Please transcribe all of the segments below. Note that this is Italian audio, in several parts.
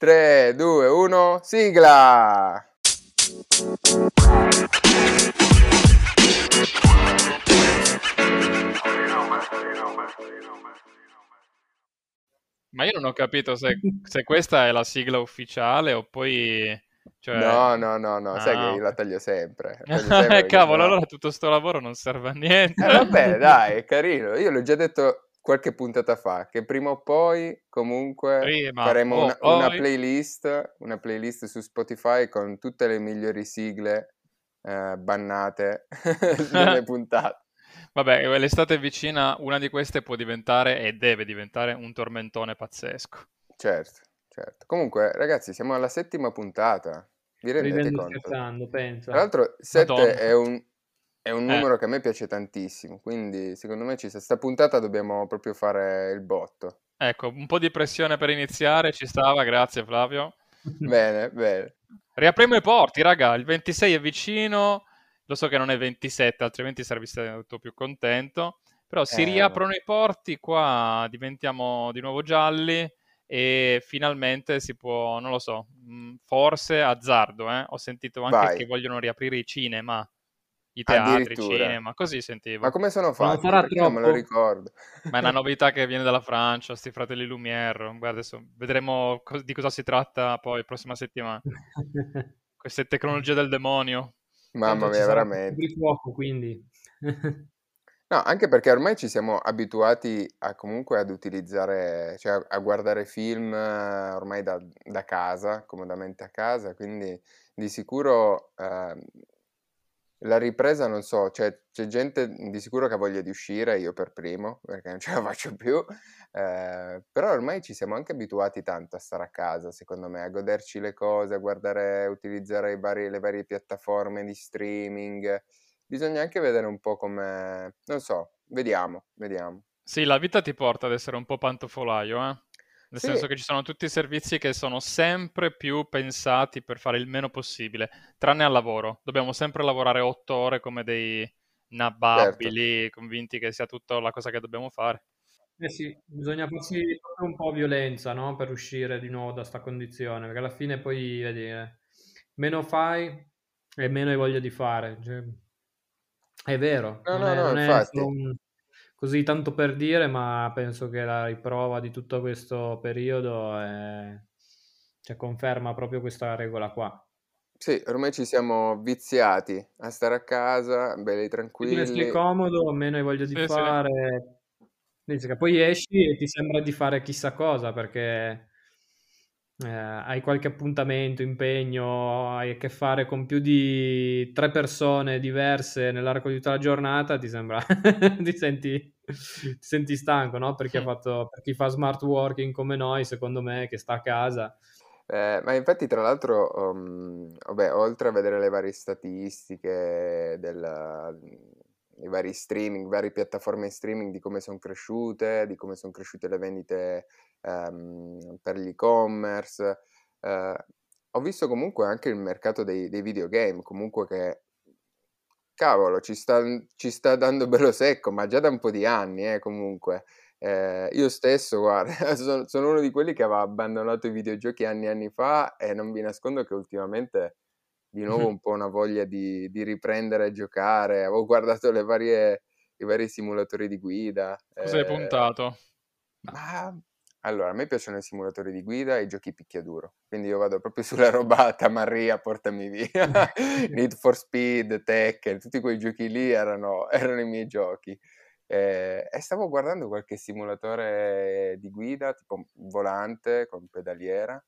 3, 2, 1, sigla! Ma io non ho capito se, se questa è la sigla ufficiale o poi... Cioè... No, no, no, no, sai che io la taglio sempre. La taglio sempre Eh, perché cavolo, allora tutto sto lavoro non serve a niente. Eh, vabbè, dai, è carino. Io l'ho già detto qualche puntata fa, che prima o poi comunque Prima faremo o una, una playlist, una playlist su Spotify con tutte le migliori sigle eh, bannate delle puntate. Vabbè, l'estate è vicina, una di queste può diventare e deve diventare un tormentone pazzesco. Certo, certo. Comunque, ragazzi, siamo alla settima puntata. Vi rendete conto? penso. Tra l'altro, 7 Madonna. è un, è un Eh. numero che a me piace tantissimo, quindi secondo me ci sta. Sta puntata dobbiamo proprio fare il botto. Ecco, un po' di pressione per iniziare ci stava, grazie Flavio. Bene, bene. Riapriamo i porti, raga, il 26 è vicino, lo so che non è 27, altrimenti sarei stato più contento, però si Eh, riaprono i porti, qua diventiamo di nuovo gialli e finalmente si può, non lo so, mh, forse azzardo, eh? Ho sentito anche Vai. che vogliono riaprire i cinema, i teatri, cinema, così sentivo. Ma come sono fatti? Perché non me lo ricordo. Ma è una novità che viene dalla Francia, sti fratelli Lumière. Guarda, adesso vedremo co- di cosa si tratta poi prossima settimana. Queste tecnologie del demonio. Mamma Tanto mia, veramente. il fuoco, quindi. No, anche perché ormai ci siamo abituati a comunque ad utilizzare, cioè a guardare film eh, ormai da, da casa, comodamente a casa, quindi di sicuro ehm, la ripresa non so, cioè c'è gente di sicuro che ha voglia di uscire, io per primo, perché non ce la faccio più, eh, però ormai ci siamo anche abituati tanto a stare a casa, secondo me, a goderci le cose, a guardare, utilizzare i vari- le varie piattaforme di streaming. Bisogna anche vedere un po' come, non so, vediamo, vediamo. Sì, la vita ti porta ad essere un po' pantofolaio, eh? Nel Sì. senso che ci sono tutti i servizi che sono sempre più pensati per fare il meno possibile, tranne al lavoro. Dobbiamo sempre lavorare otto ore come dei nababili, convinti che sia tutta la cosa che dobbiamo fare. Eh sì, bisogna farsi un po' violenza, no? Per uscire di nuovo da sta condizione, perché alla fine poi, vedi, eh, meno fai e meno hai voglia di fare. Cioè, è vero, No, non no, è, no, non è un- così tanto per dire, ma penso che la riprova di tutto questo periodo è- cioè, conferma proprio questa regola qua. Sì, ormai ci siamo viziati a stare a casa, belli Più ne stai tranquilli. comodo, meno hai voglia di Sì, sì. fare. Che poi esci e ti sembra di fare chissà cosa perché eh, hai qualche appuntamento, impegno, hai a che fare con più di tre persone diverse nell'arco di tutta la giornata, ti sembra, ti senti, ti senti stanco, no? Per chi ha Mm. fatto, per chi fa smart working come noi, secondo me, che sta a casa. Eh, ma infatti, tra l'altro, um, vabbè, oltre a vedere le varie statistiche del, i vari streaming, varie piattaforme streaming di come sono cresciute, di come sono cresciute le vendite ehm, per l'e-commerce, eh, ho visto comunque anche il mercato dei, dei videogame, comunque che cavolo, ci sta, ci sta dando bello secco, ma già da un po' di anni, eh, comunque. Eh, io stesso, guarda, sono, sono uno di quelli che aveva abbandonato i videogiochi anni e anni fa e non vi nascondo che ultimamente di nuovo un po' una voglia di, di riprendere a giocare. Avevo guardato le varie, i vari simulatori di guida. Cosa hai eh, puntato? ma allora, a me piacciono i simulatori di guida e i giochi picchiaduro, quindi io vado proprio sulla roba Tamarria, portami via, Need for Speed, Tekken, tutti quei giochi lì erano, erano i miei giochi. Eh, e stavo guardando qualche simulatore di guida, tipo volante con pedaliera,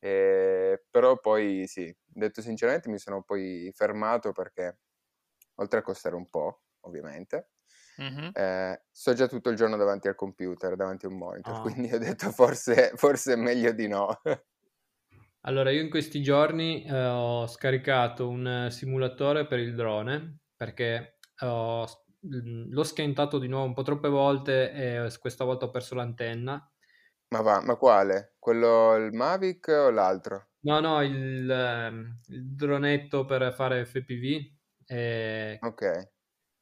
eh, però poi sì, detto sinceramente mi sono poi fermato perché oltre a costare un po', ovviamente, Mhm. eh, sto già tutto il giorno davanti al computer, davanti a un monitor, Ah. quindi ho detto forse, forse è meglio di no. Allora, io in questi giorni eh, ho scaricato un simulatore per il drone perché ho s- mm, l'ho schiantato di nuovo un po' troppe volte e questa volta ho perso l'antenna. Ma va, ma quale? Quello il Mavic o l'altro? No, no, il, ehm, il dronetto per fare FPV eh, Ok.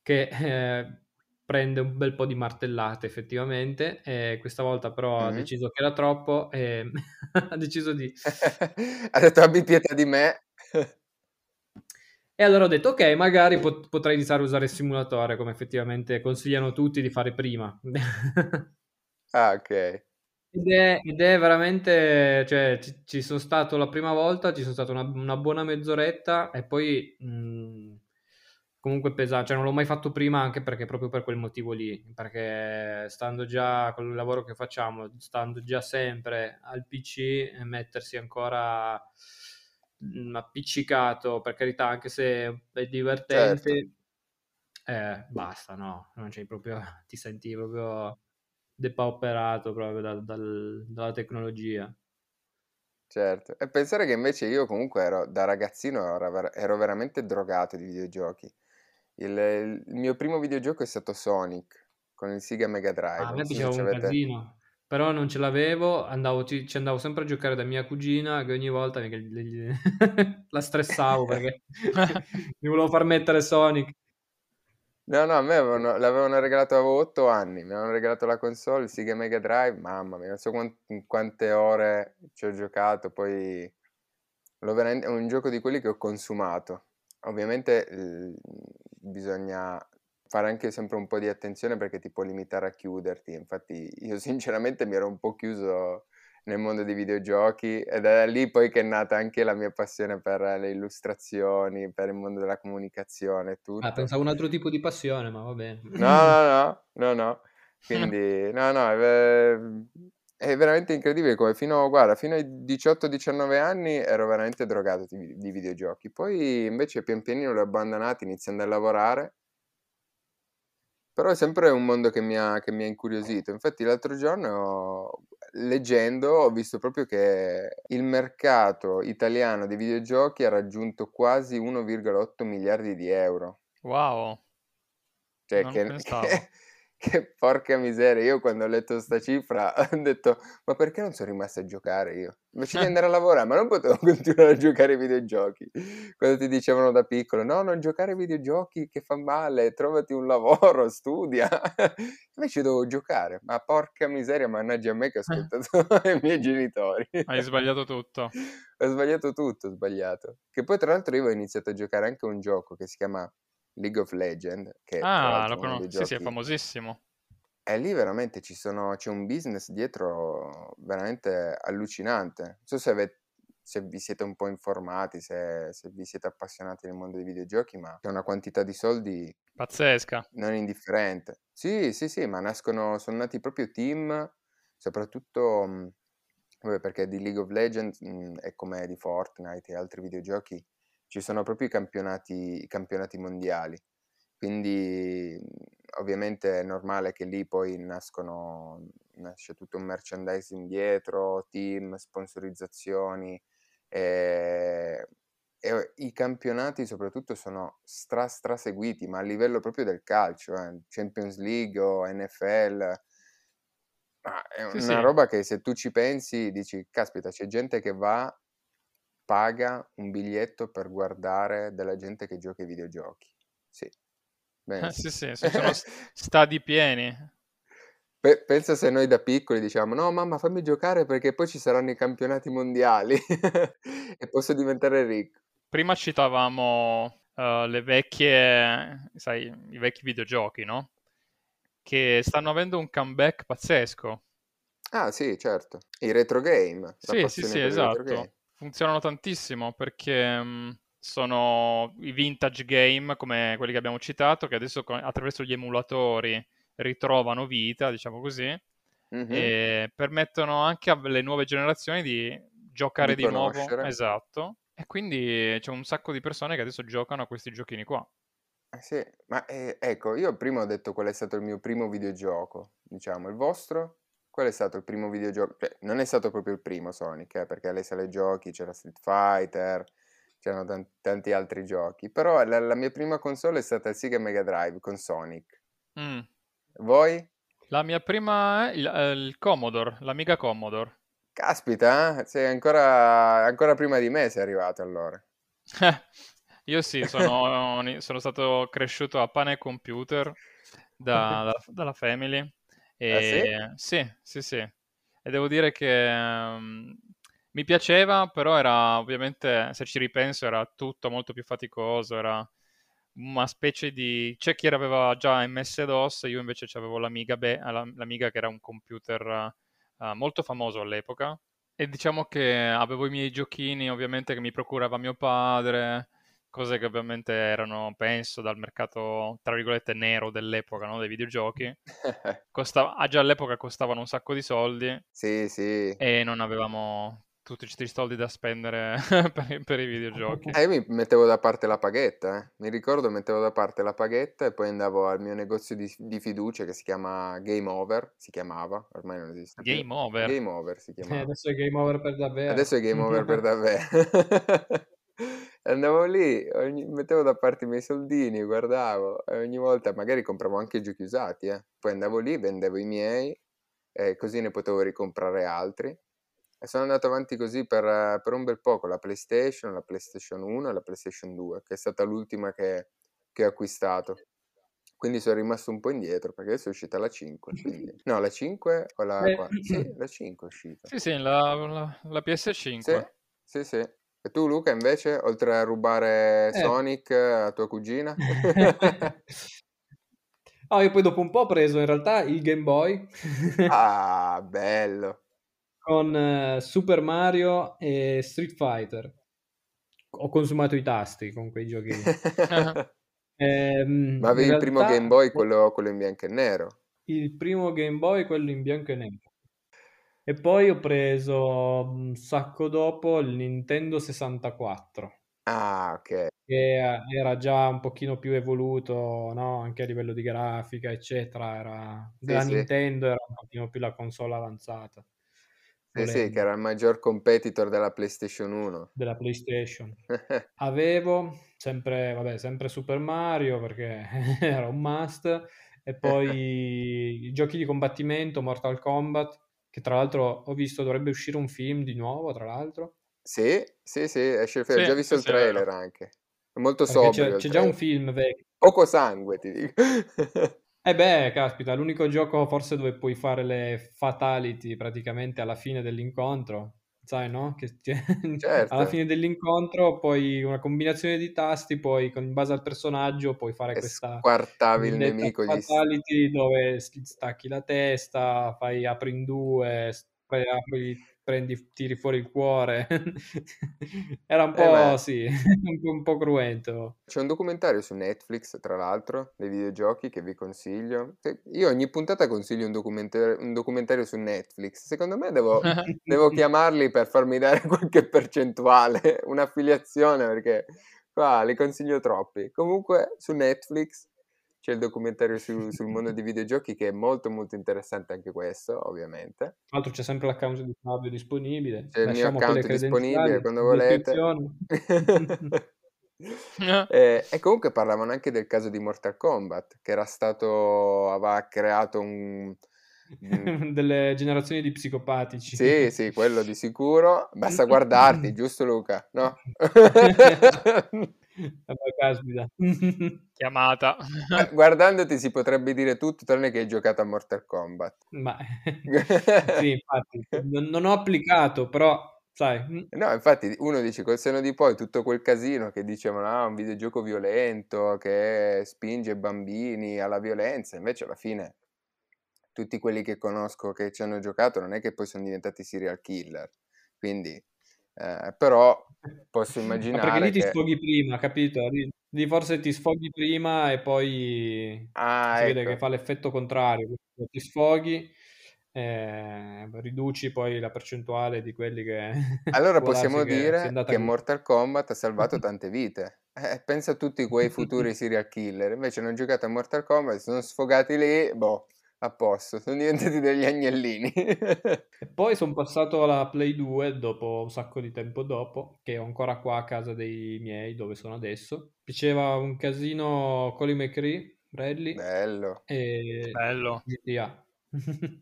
che eh, prende un bel po' di martellate effettivamente, e questa volta però ha Mh-mh. deciso che era troppo e ha deciso di Ha detto: "Abbi pietà di me." E allora ho detto: "Okay, magari pot potrei iniziare a usare il simulatore", come effettivamente consigliano tutti di fare prima. Ah, okay. Ed è ed è veramente cioè ci ci son stato la prima volta, ci son stato una una buona mezz'oretta e poi, mhmm, comunque pesa cioè non l'ho mai fatto prima anche perché proprio per quel motivo lì, perché stando già col lavoro che facciamo, stando già sempre al PC e mettersi ancora, mhmm, appiccicato, per carità, anche se è Certo. divertente, eh, basta, no, non c'hai proprio ti senti proprio depauperato proprio dal dal dalla tecnologia. Certo. E pensare che invece io comunque ero da ragazzino ero ero veramente drogato di videogiochi. Il il mio primo videogioco è stato Sonic, con il Sega Mega Ah, Drive, a non me piaceva ce un avete casino, però non ce l'avevo, andavo ci ci andavo sempre a giocare da mia cugina che ogni volta gli la stressavo perché gli volevo far mettere Sonic. No, no, a me avevano l'avevano regalato avevo 8 anni, mi avevano regalato la console, il Sega Mega Drive, mamma mia, non so quan in quante ore ci ho giocato, poi l'ho veramen è un gioco di quelli che ho consumato. Ovviamente, l bisogna fare anche sempre un po' di attenzione perché ti può limitare a chiuderti. Infatti io sinceramente mi ero un po' chiuso nel mondo dei videogiochi ed è da lì poi che è nata anche la mia passione per le illustrazioni, per il mondo della comunicazione e Ah, tutto. pensavo un altro tipo di passione, ma va bene. No, no, no, no, no. Quindi no, no, ehm, è veramente incredibile come fino guarda, fino ai 18, 19 anni ero veramente drogato di di videogiochi. Poi invece pian pianino li ho abbandonati iniziando a lavorare però è sempre un mondo che mi ha che mi ha incuriosito. Infatti l'altro giorno, leggendo, ho visto proprio che il mercato italiano dei videogiochi ha raggiunto quasi 1,8 miliardi di euro. Wow. Cioè Non che che che porca miseria, io quando ho letto 'sta cifra ho detto: "Ma perché non son rimasto a giocare io? Invece di andare a lavorare, ma non potevo continuare a giocare ai videogiochi?" Quando ti dicevano da piccolo: "No, non giocare ai videogiochi che fa male, trovati un lavoro, studia." Invece dovevo giocare, ma porca miseria, mannaggia a me che ho ascoltato i miei genitori. Hai sbagliato tutto. Ho sbagliato tutto, ho sbagliato. Che poi tra l'altro io avevo iniziato a giocare anche un gioco che si chiama League of Legend, che Ah, lo è uno cono dei sì, sì, è famosissimo. E lì veramente ci sono c'è un business dietro veramente allucinante. Non so se ave se vi siete un po' informati, se se vi siete appassionati del mondo dei videogiochi, ma c'è una quantità di soldi Pazzesca. non indifferente. Sì, sì, sì, ma nascono son nati proprio team, soprattutto, perché di League of Legends, mhmm, è come di Fortnite e altri videogiochi, ci sono proprio i campionati i campionati mondiali. Quindi, mhmm, ovviamente è normale che lì poi nascono nasce tutto un merchandising dietro, team, sponsorizzazioni, ehm, e o i campionati soprattutto sono stra straseguiti, ma a livello proprio del calcio, eh, Champions League o NFL. Ma è Sì, una sì. roba che se tu ci pensi dici: "Caspita, c'è gente che va, paga un biglietto per guardare della gente che gioca ai videogiochi." Sì. Bene sì. sì, sono stadi pieni. Pe pensa se noi da piccoli dicevamo: "No mamma fammi giocare perché poi ci saranno i campionati mondiali e posso diventare ricco." Prima citavamo, uhm, le vecchie sai, i vecchi videogiochi, no, che stanno avendo un comeback pazzesco. Ah sì, certo. I retro game, Sì, sì, sì, esatto. Funzionano tantissimo perché, mhmm, sono i vintage game come quelli che abbiamo citato, che adesso attraverso gli emulatori ritrovano vita, diciamo così, Mh-mh. e permettono anche alle nuove generazioni di giocare Di di nuovo esatto. E quindi c'è un sacco di persone che adesso giocano a questi giochini qua. Eh sì, ma, ehm, ecco, io prima ho detto qual è stato il mio primo videogioco, diciamo. Il vostro? Qual è stato il primo videogioco cioè, non è stato proprio il primo Sonic, eh, perché alle sale giochi c'era Street Fighter, c'erano tan tanti altri giochi, però la la mia prima console è stata il Sega Mega Drive con Sonic. Mh. Voi? La mia prima il ehm, il Commodore, l'Amiga Commodore. Caspita, eh, sei ancora ancora prima di me sei arrivato allora. Io sì, sono sono stato cresciuto a pane e computer da, da, dalla Family. E, ah, sì? sì? Sì, sì, E devo dire che um, mi piaceva, però era ovviamente, se ci ripenso, era tutto molto più faticoso, era una specie di... C'è chi aveva già MS-DOS, io invece avevo l'Amiga, Be- l'Amiga che era un computer uh, molto famoso all'epoca, e diciamo che avevo i miei giochini, ovviamente, che mi procurava mio padre, cose che ovviamente erano, penso, dal mercato, tra virgolette, nero dell'epoca, no? dei videogiochi. Costava, ah, già all'epoca costavano un sacco di soldi. Sì, sì. E non avevamo tutti questi soldi da spendere per, per, i videogiochi. Eh, io mi mettevo da parte la paghetta, eh. mi ricordo mettevo da parte la paghetta e poi andavo al mio negozio di, di fiducia che si chiama Game Over, si chiamava, ormai non esiste Game più. Over? Game Over si Eh, chiamava. adesso è game over per davvero. Adesso è game over per davvero. Andavo lì, ogni- mettevo da parte i miei soldini, guardavo e ogni volta magari compravo anche giochi usati, eh. Poi andavo lì, vendevo i miei e così ne potevo ricomprare altri. E sono andato avanti così per, per un bel po' con la PlayStation, la PlayStation 1 e la PlayStation 2, che è stata l'ultima che, che ho acquistato. Quindi sono rimasto un po' indietro perché adesso è uscita la 5. Quindi... No, la 5 o la Eh, 4? Sì, la 5 è uscita. Sì, sì, la, la- la PS5. Sì, sì, sì. E tu Luca invece, oltre a rubare Eh. Sonic a tua cugina? Ah, io poi dopo un po' ho preso in realtà il Game Boy ah, bello. con eh, Super Mario e Street Fighter. Ho consumato i tasti con quei giochi. lì. Ehm, Ma avevi in il primo realtà, Game Boy, quello, quello in bianco e nero? Il primo Game Boy, quello in bianco e nero. E poi ho preso un sacco dopo il Nintendo 64, Ah, ok. che era già un pochino più evoluto, no? Anche a livello di grafica, eccetera. Era... Sì, Della sì. Nintendo era un pochino più la console avanzata, Sì, sì, volendo, che era il maggior competitor della PlayStation 1. della PlayStation. Avevo sempre, vabbè, sempre Super Mario perché era un must, e poi i giochi di combattimento, Mortal Kombat, che tra l'altro ho visto dovrebbe uscire un film di nuovo, tra l'altro, Sì, sì, sì, esce il film. Ho Sì, già visto sì, il sì, è vero. trailer anche. È molto perché sobrio c'è, c'è già un trailer. film vecchio. Poco sangue, ti dico. E beh, caspita, l'unico gioco forse dove puoi fare le fatality praticamente alla fine dell'incontro, sai, no? Che ti- alla Certo, fine dell'incontro poi una combinazione di tasti, poi con- in base al personaggio puoi fare e questa squartavi il nemico, gli... fatality dove gli stacchi la testa, fai apri in due, apri, prendi, tiri fuori il cuore. Era un Eh, po', sì, un po', un po' cruento. c'è un documentario su Netflix, tra l'altro, dei videogiochi che vi consiglio. Io ogni puntata consiglio un documentario, un documentario su Netflix. Secondo me devo, devo chiamarli per farmi dare qualche percentuale, un'affiliazione, perché qua li consiglio troppi. Comunque su Netflix c'è il documentario su- sul mondo dei videogiochi che è molto molto interessante anche questo, ovviamente. Tra l'altro c'è sempre l'account di Fabio disponibile. C'è il mio account disponibile quando volete. descrizione. e, e comunque parlavano anche del caso di Mortal Kombat, che era stato, aveva creato un... un- Delle generazioni di psicopatici. Sì, sì, quello di sicuro. Basta guardarti, giusto Luca? No? Vabbè, caspita. Chiamata. Guardandoti si potrebbe dire tutto tranne che hai giocato a Mortal Kombat. Ma sì, infatti, non, non ho applicato, però, sai, No, infatti uno dice col seno di poi tutto quel casino che dicevano ah, un videogioco violento che spinge bambini alla violenza, invece alla fine tutti quelli che conosco che ci hanno giocato non è che poi sono diventati serial killer, quindi eh, però posso Ma perché immaginare lì ti che... sfoghi prima, capito? Lì, forse ti sfoghi prima e poi Ah, si vede che ecco. fa l'effetto contrario. Ti sfoghi, eh, riduci poi la percentuale di quelli che Allora possiamo che sia dire che così. Mortal Kombat ha salvato tante vite. Eh, pensa a tutti quei futuri serial killer, invece hanno giocato a Mortal Kombat, si sono sfogati lì, boh, a posto, sono diventati degli agnellini. E poi sono passato alla Play 2 dopo un sacco di tempo dopo, che ho ancora qua a casa dei miei, dove sono adesso. Piaceva un casino Colin McRae, Bradley Bello, e Bello. GTA.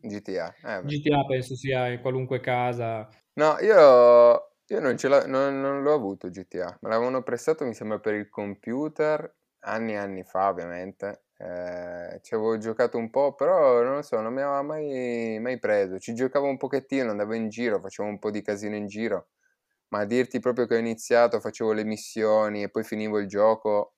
GTA. eh. GTA penso sia in qualunque casa. No, io, io non, ce l'ho, non, non l'ho avuto GTA, me l'avevano prestato mi sembra per il computer, anni e anni fa ovviamente, Eh, ci avevo giocato un po', però non lo so, non mi aveva mai, mai preso. Ci giocavo un pochettino, andavo in giro, facevo un po' di casino in giro, ma a dirti proprio che ho iniziato, facevo le missioni e poi finivo il gioco,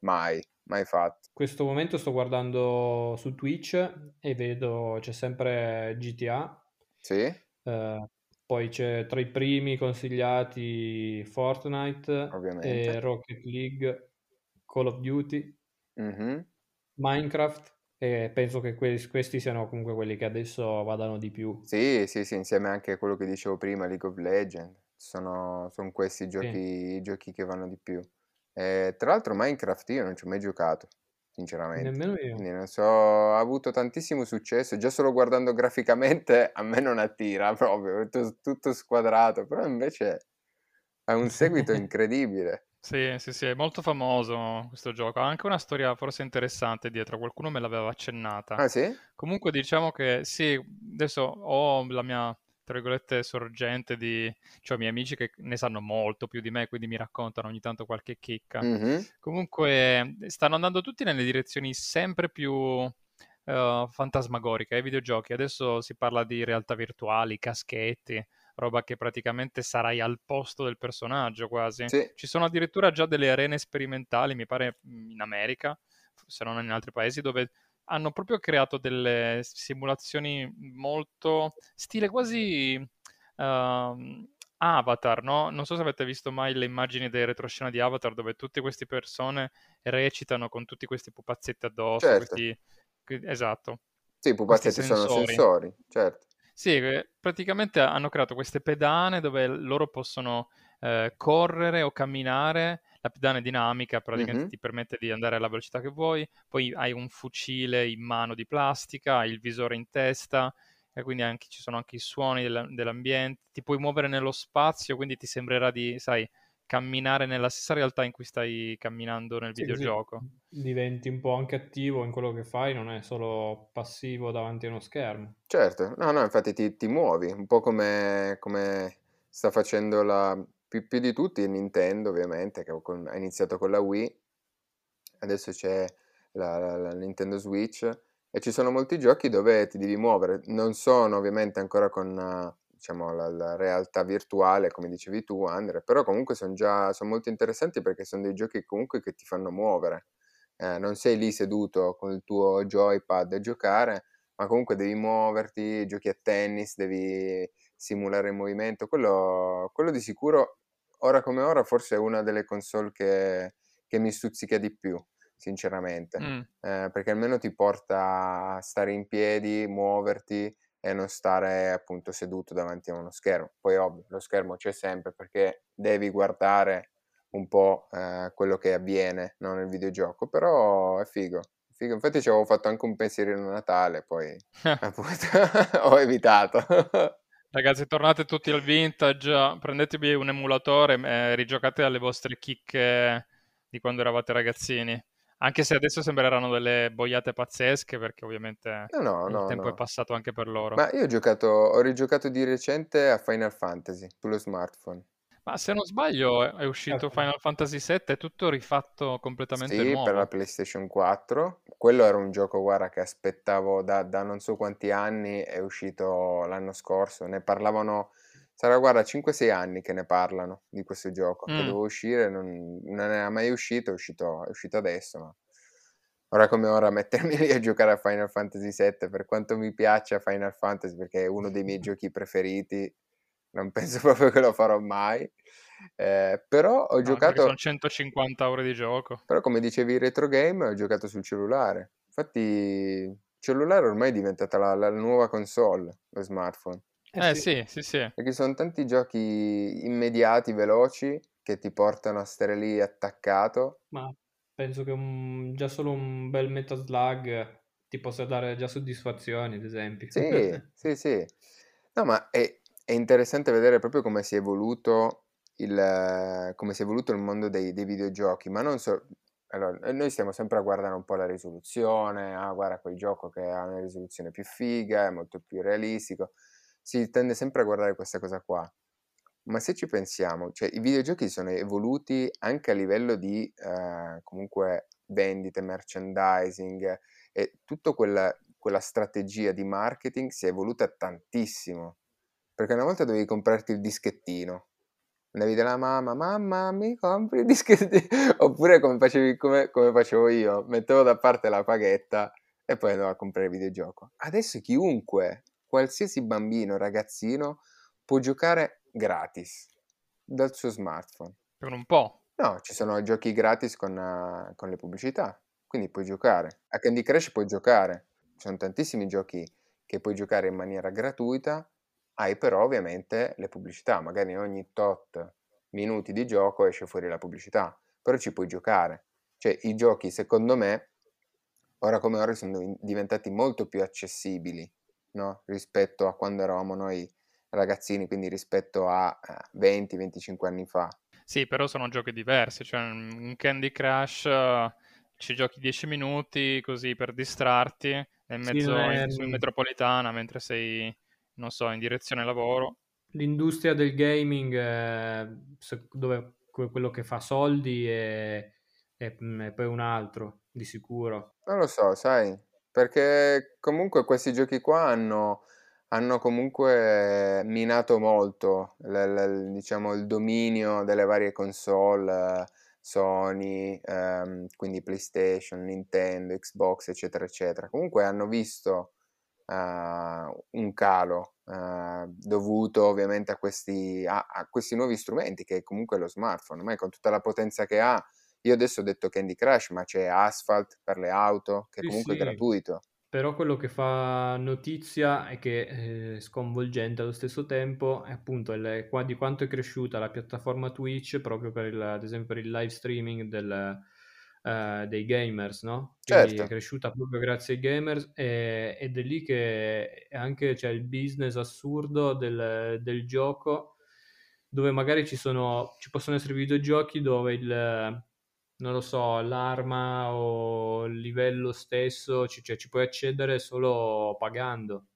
mai, mai fatto. In questo momento sto guardando su Twitch e vedo c'è sempre GTA. Sì? Eh, poi c'è tra i primi consigliati Fortnite Rocket League, Call of Duty, mm-hmm. Minecraft e penso che que- questi siano comunque quelli che adesso vadano di più. Sì, sì, sì, insieme anche a quello che dicevo prima, League of Legends. Sono, sono questi giochi, sì. giochi che vanno di più. E, tra l'altro Minecraft io non ci ho mai giocato, sinceramente. Nemmeno io. Quindi non so, ha avuto tantissimo successo, già solo guardando graficamente a me non attira proprio, tutto, tutto squadrato, però invece ha un seguito incredibile. Sì, sì, sì, è molto famoso questo gioco. Ha anche una storia forse interessante dietro, qualcuno me l'aveva accennata. Ah sì? Comunque diciamo che sì, adesso ho la mia, tra virgolette, sorgente di... cioè miei amici che ne sanno molto più di me, quindi mi raccontano ogni tanto qualche chicca. Mm-hmm. Comunque stanno andando tutti nelle direzioni sempre più uh, fantasmagoriche ai videogiochi. Adesso si parla di realtà virtuali, caschetti roba che praticamente sarai al posto del personaggio quasi. Sì. Ci sono addirittura già delle arene sperimentali, mi pare in America, se non in altri paesi, dove hanno proprio creato delle simulazioni molto stile quasi uh, Avatar, no? Non so se avete visto mai le immagini dei retroscena di Avatar dove tutte queste persone recitano con tutti questi pupazzetti addosso, certo. questi... esatto. Sì, i pupazzetti sono sensori, certo. Sì, praticamente hanno creato queste pedane dove loro possono eh, correre o camminare. La pedana è dinamica, praticamente Mhm. ti permette di andare alla velocità che vuoi. Poi hai un fucile in mano di plastica, hai il visore in testa, e quindi anche- ci sono anche i suoni della- dell'ambiente. Ti puoi muovere nello spazio, quindi ti sembrerà di, sai, camminare nella stessa realtà in cui stai camminando nel Sì, videogioco. diventi un po' anche attivo in quello che fai, non è solo passivo davanti a uno schermo. Certo, no, no, infatti ti, ti muovi, un po' come, come sta facendo la, più, più di tutti Nintendo, ovviamente, che con- ha iniziato con la Wii, adesso c'è la, la- la Nintendo Switch e ci sono molti giochi dove ti devi muovere, non sono ovviamente ancora con eh, diciamo, la, la realtà virtuale, come dicevi tu, Andre, però comunque sono già sono molto interessanti perché sono dei giochi comunque che ti fanno muovere. Eh, non sei lì seduto con il tuo joypad a giocare, ma comunque devi muoverti, giochi a tennis, devi simulare il movimento. Quello, quello di sicuro, ora come ora, forse è una delle console che, che mi stuzzica di più, sinceramente, Mm. Eh, perché almeno ti porta a stare in piedi, muoverti e non stare appunto seduto davanti a uno schermo. Poi ovvio, lo schermo c'è sempre perché devi guardare un po' eh, quello che avviene no, nel videogioco, però è figo. è figo. Infatti ci avevo fatto anche un pensierino a Natale, poi appunto ho evitato. Ragazzi, tornate tutti al vintage, prendetevi un emulatore e rigiocate alle vostre chicche di quando eravate ragazzini. Anche se adesso sembreranno delle boiate pazzesche, perché ovviamente No, no, il no, tempo è no. passato anche per loro. Ma io ho giocato, ho rigiocato di recente a Final Fantasy sullo smartphone. Ma se non sbaglio è è uscito. Final Fantasy VII, è tutto rifatto completamente Sì, per la nuovo. PlayStation 4. Quello era un gioco, guarda, che aspettavo da, da non so quanti anni, è uscito l'anno scorso. Ne parlavano, sarà, guarda, 5-6 anni che ne parlano di questo gioco, che Mm. doveva uscire, non, non era mai uscito, è uscito, è uscito adesso, ma ora come ora mettermi lì a giocare a Final Fantasy VII, per quanto mi piaccia Final Fantasy, perché è uno dei miei giochi preferiti, non penso proprio che lo farò mai. Eh, però ho No, giocato... sono 150 ore di gioco. Però come dicevi retro game ho giocato sul cellulare. Infatti il cellulare ormai è diventata la, la nuova console, lo smartphone. Eh Eh sì. sì, sì, sì. Perché ci sono tanti giochi immediati, veloci, che ti portano a stare lì attaccato. Ma penso che un- già solo un bel Metal Slug ti possa dare già soddisfazioni, ad esempio. Sì, sì, sì. No, ma è, è interessante vedere proprio come si è evoluto il, come si è evoluto il mondo dei, dei videogiochi, ma non so... Allora, noi stiamo sempre a guardare un po' la risoluzione, ah, guarda quel gioco che ha una risoluzione più figa, è molto più realistico. Si tende sempre a guardare questa cosa qua. Ma se ci pensiamo, cioè i videogiochi sono evoluti anche a livello di, eh, comunque, vendite, merchandising e tutta quella, quella strategia di marketing si è evoluta tantissimo. Perché una volta dovevi comprarti il dischettino, andavi dalla mamma, mamma mi compri il dischettino, oppure come, facevi, come, come facevo io, mettevo da parte la paghetta e poi andavo a comprare il videogioco. Adesso chiunque, qualsiasi bambino, ragazzino, può giocare gratis dal suo smartphone. Per un po'. No, ci sono giochi gratis con, uh, con le pubblicità, quindi puoi giocare. A Candy Crush puoi giocare, ci sono tantissimi giochi che puoi giocare in maniera gratuita, hai però ovviamente le pubblicità, magari ogni tot minuti di gioco esce fuori la pubblicità, però ci puoi giocare. Cioè i giochi secondo me ora come ora sono diventati molto più accessibili no? rispetto a quando eravamo noi ragazzini, quindi rispetto a 20-25 anni fa. Sì, però sono giochi diversi, cioè un Candy Crush ci giochi 10 minuti così per distrarti nel mezzo sì, in, in metropolitana mentre sei, non so, in direzione lavoro. L'industria del gaming, è, dove quello che fa soldi è, è, è poi un altro, di sicuro. Non lo so, sai, perché comunque questi giochi qua hanno hanno comunque minato molto l- l- diciamo, il dominio delle varie console, Sony, ehm, quindi PlayStation, Nintendo, Xbox, eccetera, eccetera. Comunque hanno visto uh, un calo uh, dovuto ovviamente a questi, a, a questi nuovi strumenti che comunque lo smartphone, ormai con tutta la potenza che ha. Io adesso ho detto Candy Crush, ma c'è Asphalt per le auto, che sì, comunque sì. è gratuito. Però quello che fa notizia e che è sconvolgente allo stesso tempo è appunto il, di quanto è cresciuta la piattaforma Twitch proprio per il, ad esempio per il live streaming del, uh, dei gamers, no? Quindi certo. è cresciuta proprio grazie ai gamers e, ed è lì che anche c'è il business assurdo del, del gioco dove magari ci, sono, ci possono essere videogiochi dove il non lo so, l'arma o il livello stesso, ci, cioè, ci puoi accedere solo pagando.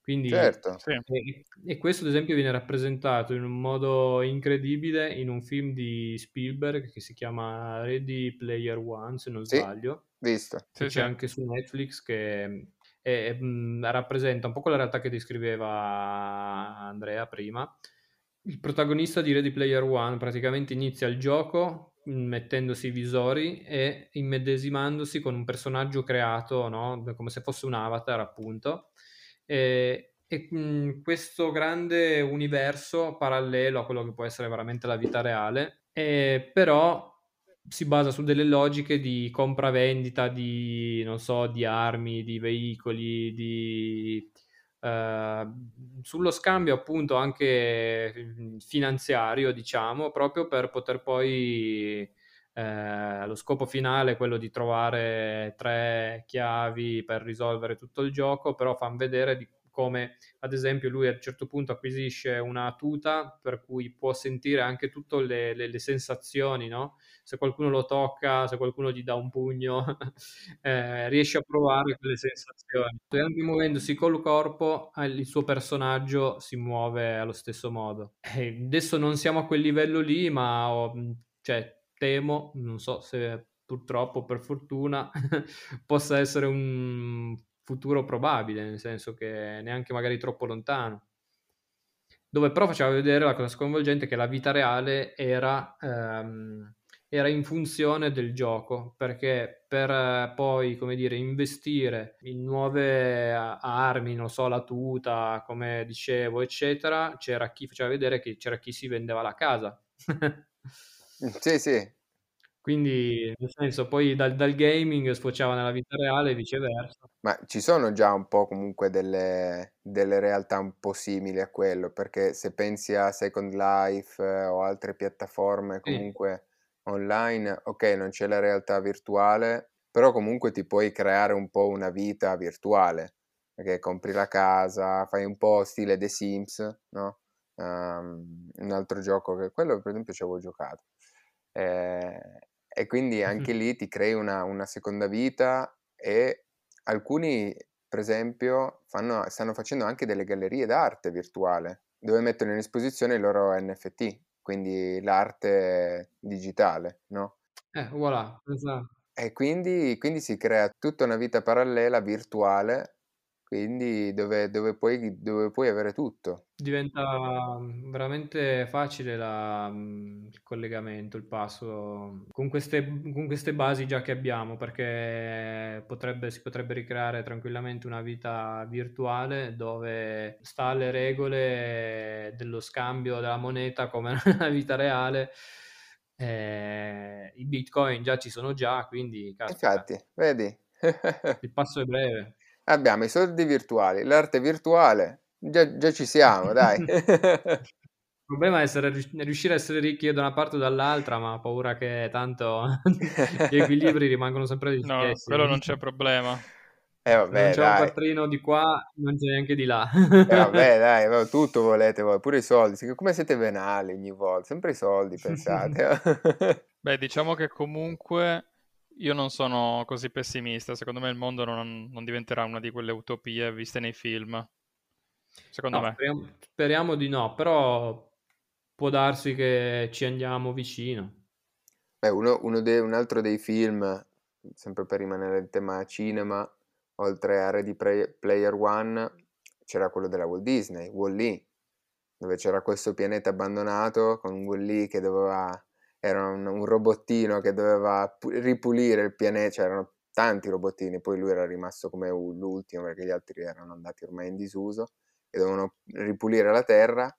Quindi, certo. e, e, questo ad esempio viene rappresentato in un modo incredibile in un film di Spielberg che si chiama Ready Player One, se non sì, sbaglio. Visto. Sì, c'è sì. anche su Netflix che è, è, rappresenta un po' quella realtà che descriveva Andrea prima. Il protagonista di Ready Player One praticamente inizia il gioco mettendosi i visori e immedesimandosi con un personaggio creato, no? come se fosse un avatar appunto. E, e mh, questo grande universo parallelo a quello che può essere veramente la vita reale, e, però si basa su delle logiche di compravendita di, non so, di armi, di veicoli, di Ehm, sullo scambio appunto anche mhmm, finanziario, diciamo, proprio per poter poi eh, lo scopo finale è quello di trovare tre chiavi per risolvere tutto il gioco, però fanno vedere di come ad esempio lui a un certo punto acquisisce una tuta per cui può sentire anche tutte le, le, le sensazioni, no? Se qualcuno lo tocca, se qualcuno gli dà un pugno, eh, riesce a provare quelle sensazioni. E anche muovendosi col corpo, il suo personaggio si muove allo stesso modo. E adesso non siamo a quel livello lì, ma ho, cioè, temo, non so se purtroppo per fortuna, possa essere un futuro probabile, nel senso che neanche magari troppo lontano. Dove però faceva vedere la cosa sconvolgente che la vita reale era, ehm, era in funzione del gioco, perché per eh, poi, come dire, investire in nuove armi, non so, la tuta, come dicevo, eccetera, c'era chi faceva vedere che c'era chi si vendeva la casa. sì, sì, quindi, nel senso, poi dal, dal gaming sfociava nella vita reale e viceversa. Ma ci sono già un po' comunque delle, delle realtà un po' simili a quello, perché se pensi a Second Life eh, o altre piattaforme Sì, comunque online, ok, non c'è la realtà virtuale, però comunque ti puoi creare un po' una vita virtuale, perché compri la casa, fai un po' stile The Sims, no? Um, un altro gioco che quello per esempio ci avevo giocato. Eh, e quindi anche lì ti crei una, una seconda vita e alcuni, per esempio, fanno, stanno facendo anche delle gallerie d'arte virtuale dove mettono in esposizione i loro NFT, quindi l'arte digitale, no? Eh, voilà, esatto. E quindi, quindi si crea tutta una vita parallela, virtuale, quindi dove, dove puoi, dove puoi avere tutto. Diventa mm, veramente facile la, mm, il collegamento, il passo con queste, con queste basi già che abbiamo, perché potrebbe, si potrebbe ricreare tranquillamente una vita virtuale dove sta alle regole dello scambio della moneta come nella vita reale. Eh, I bitcoin già ci sono già, quindi caspita, Infatti, vedi? il passo è breve. Abbiamo i soldi virtuali, l'arte virtuale, già, già ci siamo, dai. Il problema è essere, riuscire a essere ricchi da una parte o dall'altra, ma ho paura che tanto gli equilibri rimangono sempre gli No, stessi. quello non c'è problema. E Se non vabbè, c'è un dai. quattrino di qua, non c'è neanche di là. E vabbè, dai, va- tutto volete voi, pure i soldi. Come siete venali ogni volta, sempre i soldi, pensate. Beh, diciamo che comunque io non sono così pessimista. Secondo me il mondo non, non diventerà una di quelle utopie viste nei film. Secondo No, me. speriamo, speriamo di no, però può darsi che ci andiamo vicino. Beh, uno, uno dei- un altro dei film, sempre per rimanere in tema cinema, oltre a Ready Play- Player One, c'era quello della Walt Disney, Wall-E, dove c'era questo pianeta abbandonato con Wall-E che doveva, era un, un robottino che doveva pu- ripulire il pianeta, c'erano tanti robottini, poi lui era rimasto come l'ultimo perché gli altri erano andati ormai in disuso e dovevano ripulire la Terra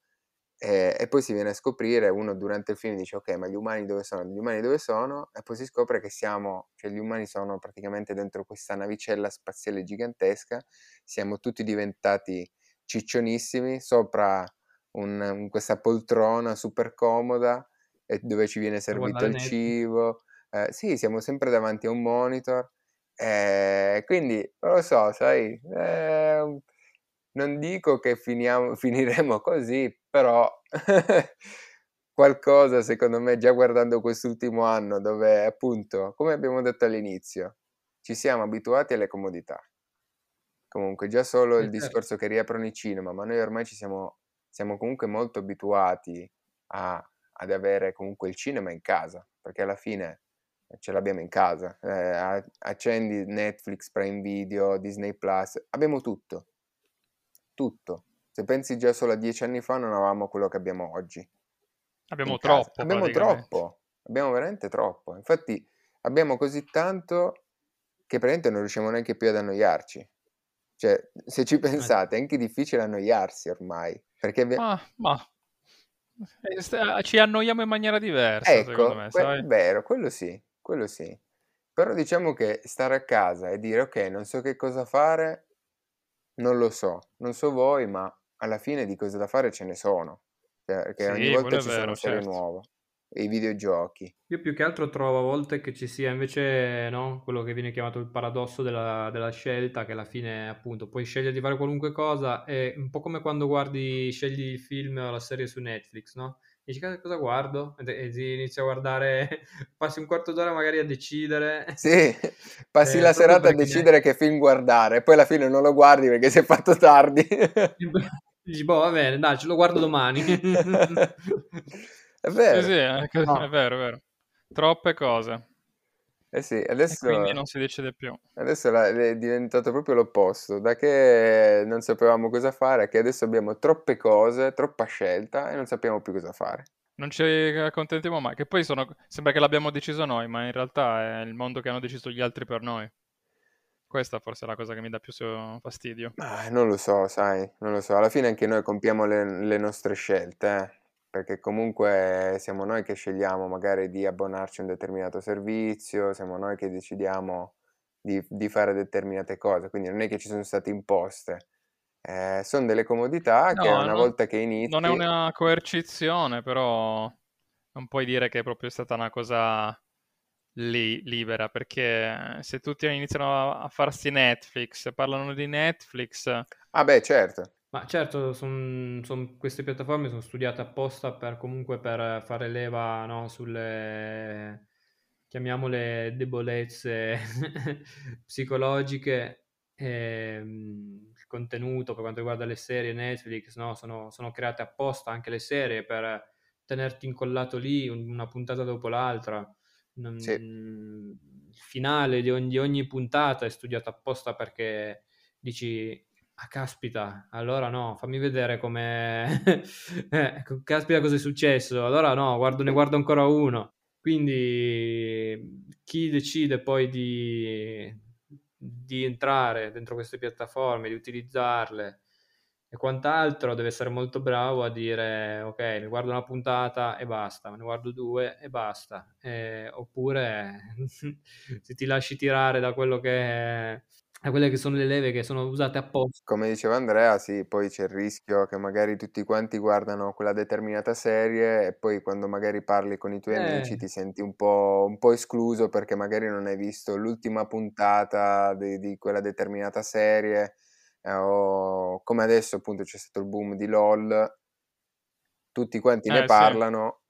e, e poi si viene a scoprire, uno durante il film dice ok, ma gli umani dove sono? Gli umani dove sono? E poi si scopre che siamo, cioè gli umani sono praticamente dentro questa navicella spaziale gigantesca, siamo tutti diventati ciccionissimi sopra un- un- questa poltrona super comoda e dove ci viene servito il cibo. Eh, sì, siamo sempre davanti a un monitor. eh, quindi, non lo so, sai, eh, non dico che finiamo, finiremo così, però qualcosa secondo me già guardando quest'ultimo anno dove appunto, come abbiamo detto all'inizio, ci siamo abituati alle comodità. Comunque già solo il certo. discorso che riaprono i cinema, ma noi ormai ci siamo, siamo comunque molto abituati a- ad avere comunque il cinema in casa, perché alla fine ce l'abbiamo in casa. Eh, accendi Netflix, Prime Video, Disney Plus, abbiamo tutto. Tutto. Se pensi già solo a dieci anni fa non avevamo quello che abbiamo oggi. Abbiamo troppo. Abbiamo troppo. Abbiamo veramente troppo. Infatti abbiamo così tanto che praticamente non riusciamo neanche più ad annoiarci. Cioè, se ci pensate, è anche difficile annoiarsi ormai. Perché Ma, ma eh, ci annoiamo in maniera diversa, secondo Ecco, me, que- vero, quello sì, quello sì. Però diciamo che stare a casa e dire ok, non so che cosa fare, non lo so, non so voi, ma alla fine di cose da fare ce ne sono. Cioè, Perché ogni Sì, volta quello è ci sono vero, serie certo. nuove. I videogiochi. Io più che altro trovo a volte che ci sia invece no, quello che viene chiamato il paradosso della, della scelta, che alla fine appunto puoi scegliere di fare qualunque cosa, è un po' come quando guardi, scegli il film o la serie su Netflix, no? Dici "Cosa- guardo? E, e inizi a guardare, passi un quarto d'ora magari a decidere. Sì, passi Eh, la serata a decidere che film guardare, poi alla fine non lo guardi perché sei fatto tardi. Dici, boh, va bene, dai, ce lo guardo domani. È Sì, vero. sì, è, co- No. è vero, è vero. Troppe cose. Eh sì, E adesso, quindi non si decide più. adesso è diventato proprio l'opposto, da che non sapevamo cosa fare, che adesso abbiamo troppe cose, troppa scelta e non sappiamo più cosa fare. Non ci accontentiamo mai. Che poi sono... sembra che l'abbiamo deciso noi, ma in realtà è il mondo che hanno deciso gli altri per noi. Questa forse è la cosa che mi dà più fastidio. Ma non lo so, sai, non lo so. Alla fine anche noi compiamo le, le nostre scelte, eh, Perché comunque siamo noi che scegliamo magari di abbonarci a un determinato servizio, siamo noi che decidiamo di, di fare determinate cose, quindi non è che ci sono state imposte. Eh, sono delle comodità che No, una no, volta che inizi... non è una coercizione, però non puoi dire che è proprio stata una cosa li- libera, perché se tutti iniziano a, a farsi Netflix, parlano di Netflix, Ah beh, certo. Ma certo, son- son- queste piattaforme sono studiate apposta per comunque per fare leva, no, sulle, chiamiamole debolezze psicologiche. ehm, il contenuto per quanto riguarda le serie Netflix, no, sono, sono create apposta anche le serie per tenerti incollato lì un- una puntata dopo l'altra. Non, Sì. Il finale di ogni, di ogni puntata è studiato apposta perché dici Ah, caspita, allora no, fammi vedere come... eh, caspita cosa è successo, allora no, guardo, ne guardo ancora uno. Quindi chi decide poi di, di entrare dentro queste piattaforme, di utilizzarle e quant'altro, deve essere molto bravo a dire ok, mi guardo una puntata e basta, ne guardo due e basta. Eh, oppure se ti lasci tirare da quello che è a quelle che sono le leve che sono usate apposta. Come diceva Andrea, sì, poi c'è il rischio che magari tutti quanti guardano quella determinata serie e poi quando magari parli con i tuoi Eh. amici ti senti un po', un po' escluso perché magari non hai visto l'ultima puntata di, di quella determinata serie eh, o come adesso appunto c'è stato il boom di LOL, tutti quanti ne Eh, sì. parlano,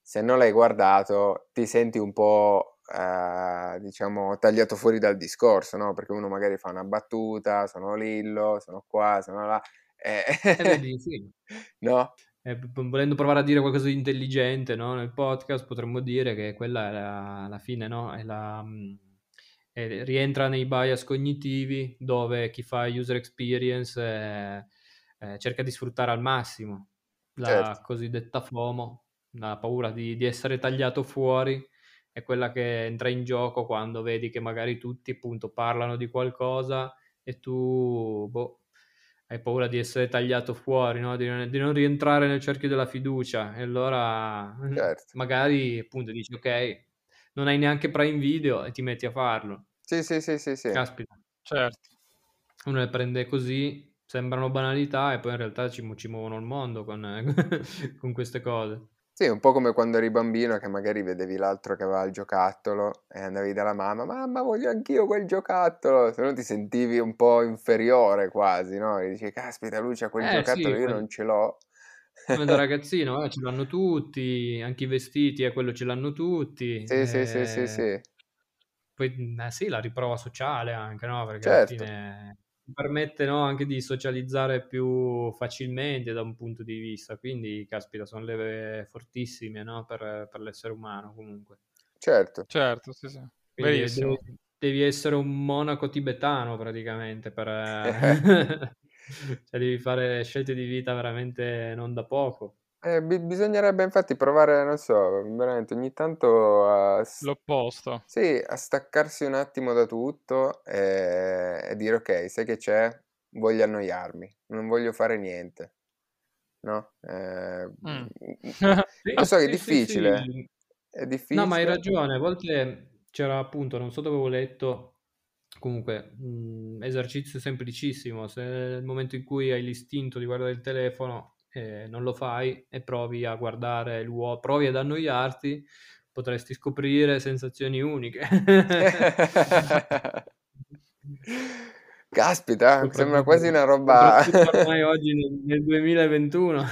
se non l'hai guardato ti senti un po' eh, diciamo tagliato fuori dal discorso, no? Perché uno magari fa una battuta, sono Lillo, sono qua, sono là, e... E vedi, sì. no? Eh, volendo provare a dire qualcosa di intelligente no? nel podcast, potremmo dire che quella è la, la fine, no? È la, mm, è- rientra nei bias cognitivi dove chi fa user experience eh, eh, cerca di sfruttare al massimo la Certo. cosiddetta FOMO, la paura di, di essere tagliato fuori, è quella che entra in gioco quando vedi che magari tutti appunto parlano di qualcosa e tu boh, hai paura di essere tagliato fuori, no? di, non, di non rientrare nel cerchio della fiducia e allora Certo. magari appunto dici ok, non hai neanche Prime Video e ti metti a farlo. Sì, sì, sì, sì, sì. Caspita, Certo. uno le prende così, sembrano banalità e poi in realtà ci, ci muovono il mondo con, con queste cose. Sì, un po' come quando eri bambino che magari vedevi l'altro che aveva il giocattolo e andavi dalla mamma, mamma voglio anch'io quel giocattolo, se no ti sentivi un po' inferiore quasi, no? E dici, caspita, lui c'ha quel Eh sì, giocattolo, io quel- non ce l'ho. come da ragazzino, eh, ce l'hanno tutti, anche i vestiti e quello ce l'hanno tutti. Sì, sì, sì, sì, eh, sì. Poi eh, sì, la riprova sociale anche, no? Perché Certo. alla fine ti permette no, anche di socializzare più facilmente da un punto di vista. Quindi, caspita, sono leve fortissime, no? Per, per l'essere umano comunque. Certo. Certo, sì, sì. Devi, devi essere un monaco tibetano praticamente per... cioè devi fare scelte di vita veramente non da poco. Eh, bi- bisognerebbe infatti provare, non so, veramente ogni tanto a, s- L'opposto. sì, a staccarsi un attimo da tutto e, e dire ok, sai che c'è? Voglio annoiarmi, non voglio fare niente, no? Eh, Mm. Sì, lo so che è sì, sì, difficile, sì. è difficile. No, ma hai ragione, a volte c'era appunto, non so dove avevo letto, comunque, mh, esercizio semplicissimo, se nel momento in cui hai l'istinto di guardare il telefono eh, non lo fai e provi a guardare l'uomo, provi ad annoiarti, potresti scoprire sensazioni uniche. Caspita, sembra quasi una roba... ormai oggi nel, nel 2021.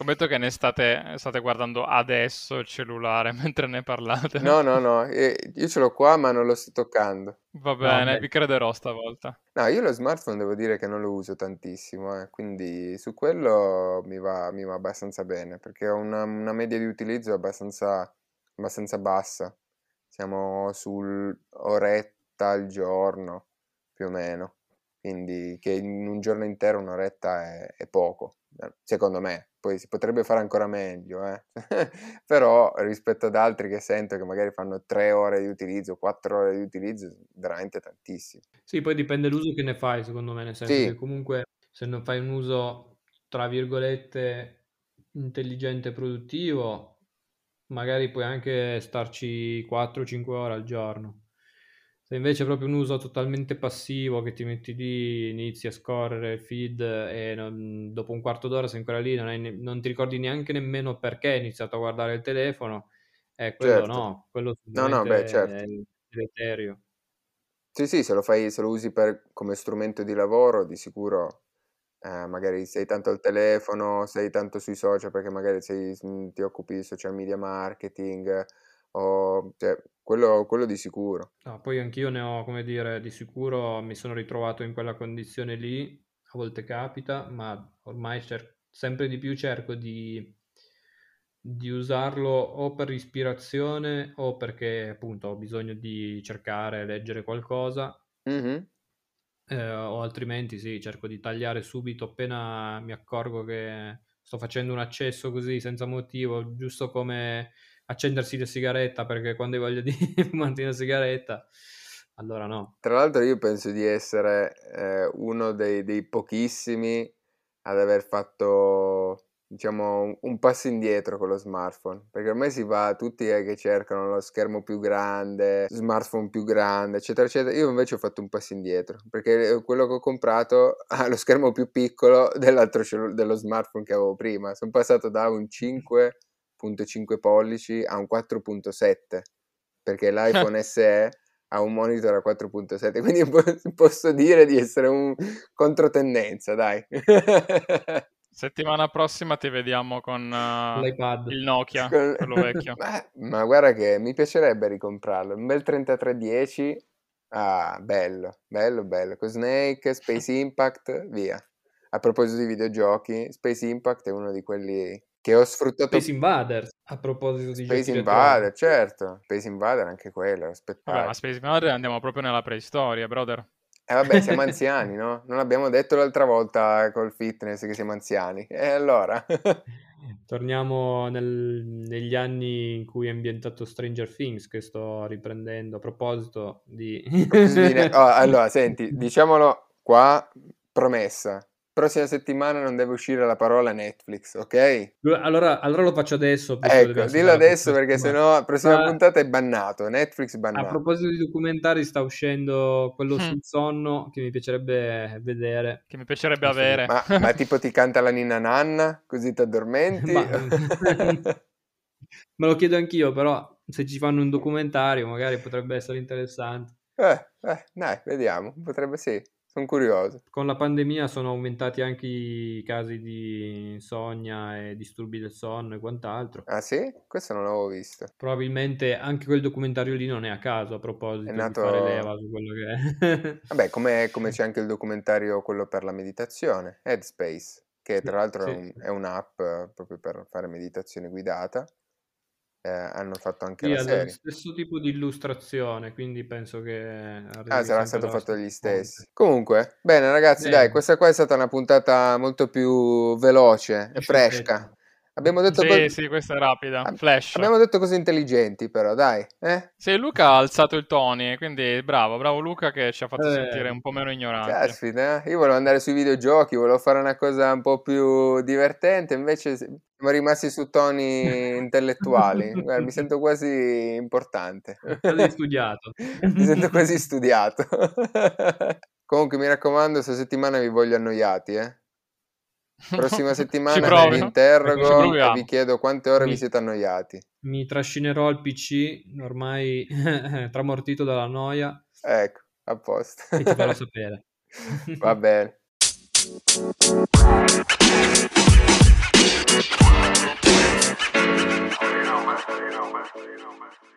Scommetto che ne state, state guardando adesso il cellulare mentre ne parlate. No, no, no, io ce l'ho qua ma non lo sto toccando. Va bene, beh. vi crederò stavolta. No, io lo smartphone devo dire che non lo uso tantissimo, eh, quindi su quello mi va, mi va abbastanza bene, perché ho una, una media di utilizzo abbastanza, abbastanza bassa. Siamo sull'oretta al giorno, più o meno. Quindi che in un giorno intero un'oretta è, è poco, secondo me. Poi si potrebbe fare ancora meglio, eh. Però rispetto ad altri che sento che magari fanno tre ore di utilizzo, quattro ore di utilizzo, veramente tantissimo. Sì, poi dipende l'uso che ne fai, secondo me, nel senso Sì. che comunque se non fai un uso, tra virgolette, intelligente e produttivo, magari puoi anche starci 4-5 ore al giorno. Se invece è proprio un uso totalmente passivo, che ti metti lì, inizi a scorrere il feed e non- dopo un quarto d'ora sei ancora lì, non, hai ne- non ti ricordi neanche nemmeno perché hai iniziato a guardare il telefono, eh, quello Certo. no, quello No, no, beh, certo. è deleterio. Sì, sì, se lo fai, se lo usi per, come strumento di lavoro, di sicuro eh, magari sei tanto al telefono, sei tanto sui social perché magari sei- ti occupi di social media marketing, o, cioè, quello, quello di sicuro. No, poi anch'io ne ho, come dire, di sicuro mi sono ritrovato in quella condizione lì, a volte capita, ma ormai cer- sempre di più cerco di, di usarlo o per ispirazione o perché appunto ho bisogno di cercare, leggere qualcosa. Mh-mh. Eh, o altrimenti sì, cerco di tagliare subito appena mi accorgo che sto facendo un accesso così senza motivo, giusto come accendersi la sigaretta perché quando hai voglia di fumarti una sigaretta, allora no. Tra l'altro io penso di essere eh, uno dei, dei pochissimi ad aver fatto diciamo, un passo indietro con lo smartphone, perché ormai si va tutti eh, che cercano lo schermo più grande, smartphone più grande, eccetera, eccetera. Io invece ho fatto un passo indietro, perché eh, quello che ho comprato ha lo schermo più piccolo dell'altro cell- dello smartphone che avevo prima. Sono passato da un 5.5 pollici a un 4.7, perché l'iPhone SE ha un monitor a 4.7, quindi posso dire di essere un controtendenza, dai. Settimana prossima ti vediamo con uh, il Nokia, con... quello vecchio. Beh, ma guarda che mi piacerebbe ricomprarlo. Un bel 3310. Ah, bello, bello, bello. Con Snake, Space Impact, via. A proposito di videogiochi, Space Impact è uno di quelli che ho sfruttato. Space Invaders, a proposito di Space Invader, certo. Space Invader anche quello. Vabbè, ma Space Invader andiamo proprio nella preistoria, brother. Eh vabbè, siamo anziani, no? Non l'abbiamo detto l'altra volta col fitness che siamo anziani. E allora? Torniamo nel, negli anni in cui è ambientato Stranger Things, che sto riprendendo a proposito di... oh, allora, senti, diciamolo qua, promessa prossima settimana non deve uscire la parola Netflix, ok? Allora, allora lo faccio adesso. Ecco, dillo adesso perché sennò la prossima ah, puntata è bannato, Netflix bannato. A proposito di documentari sta uscendo quello mm. sul sonno che mi piacerebbe vedere. Che mi piacerebbe avere. Ma, ma tipo ti canta la ninna nanna così ti addormenti? Ma... Me lo chiedo anch'io, però se ci fanno un documentario magari potrebbe essere interessante. Eh, eh dai, vediamo, potrebbe sì. Sono curioso. Con la pandemia sono aumentati anche i casi di insonnia e disturbi del sonno e quant'altro. Ah sì? Questo non l'avevo visto. Probabilmente anche quel documentario lì non è a caso a proposito è nato... di fare leva su quello che è. Vabbè, come, come c'è anche il documentario quello per la meditazione, Headspace, che tra l'altro sì. è, un, è un'app proprio per fare meditazione guidata eh, hanno fatto anche sì, la serie. stesso tipo di illustrazione, quindi penso che... Ah, sarà stato fatto dagli stessi. Comunque, bene ragazzi, bene. dai, questa qua è stata una puntata molto più veloce e fresca. Abbiamo detto sì, co- sì, questa è rapida. Flash. Abbiamo detto cose intelligenti, però, dai. Eh? Sì, Luca ha alzato il Tony, quindi bravo, bravo Luca che ci ha fatto eh. sentire un po' meno ignoranti. Caspita, eh? io volevo andare sui videogiochi, volevo fare una cosa un po' più divertente, invece siamo rimasti su toni intellettuali. Guarda, mi sento quasi importante. Quasi studiato. mi sento quasi studiato. Comunque, mi raccomando, questa settimana vi voglio annoiati, eh? Prossima settimana vi interrogo e vi chiedo quante ore mi, vi siete annoiati. Mi trascinerò al PC, ormai tramortito dalla noia. Ecco, a posto. E ti farò sapere. Va bene. You know, man. You know, man. You know, man.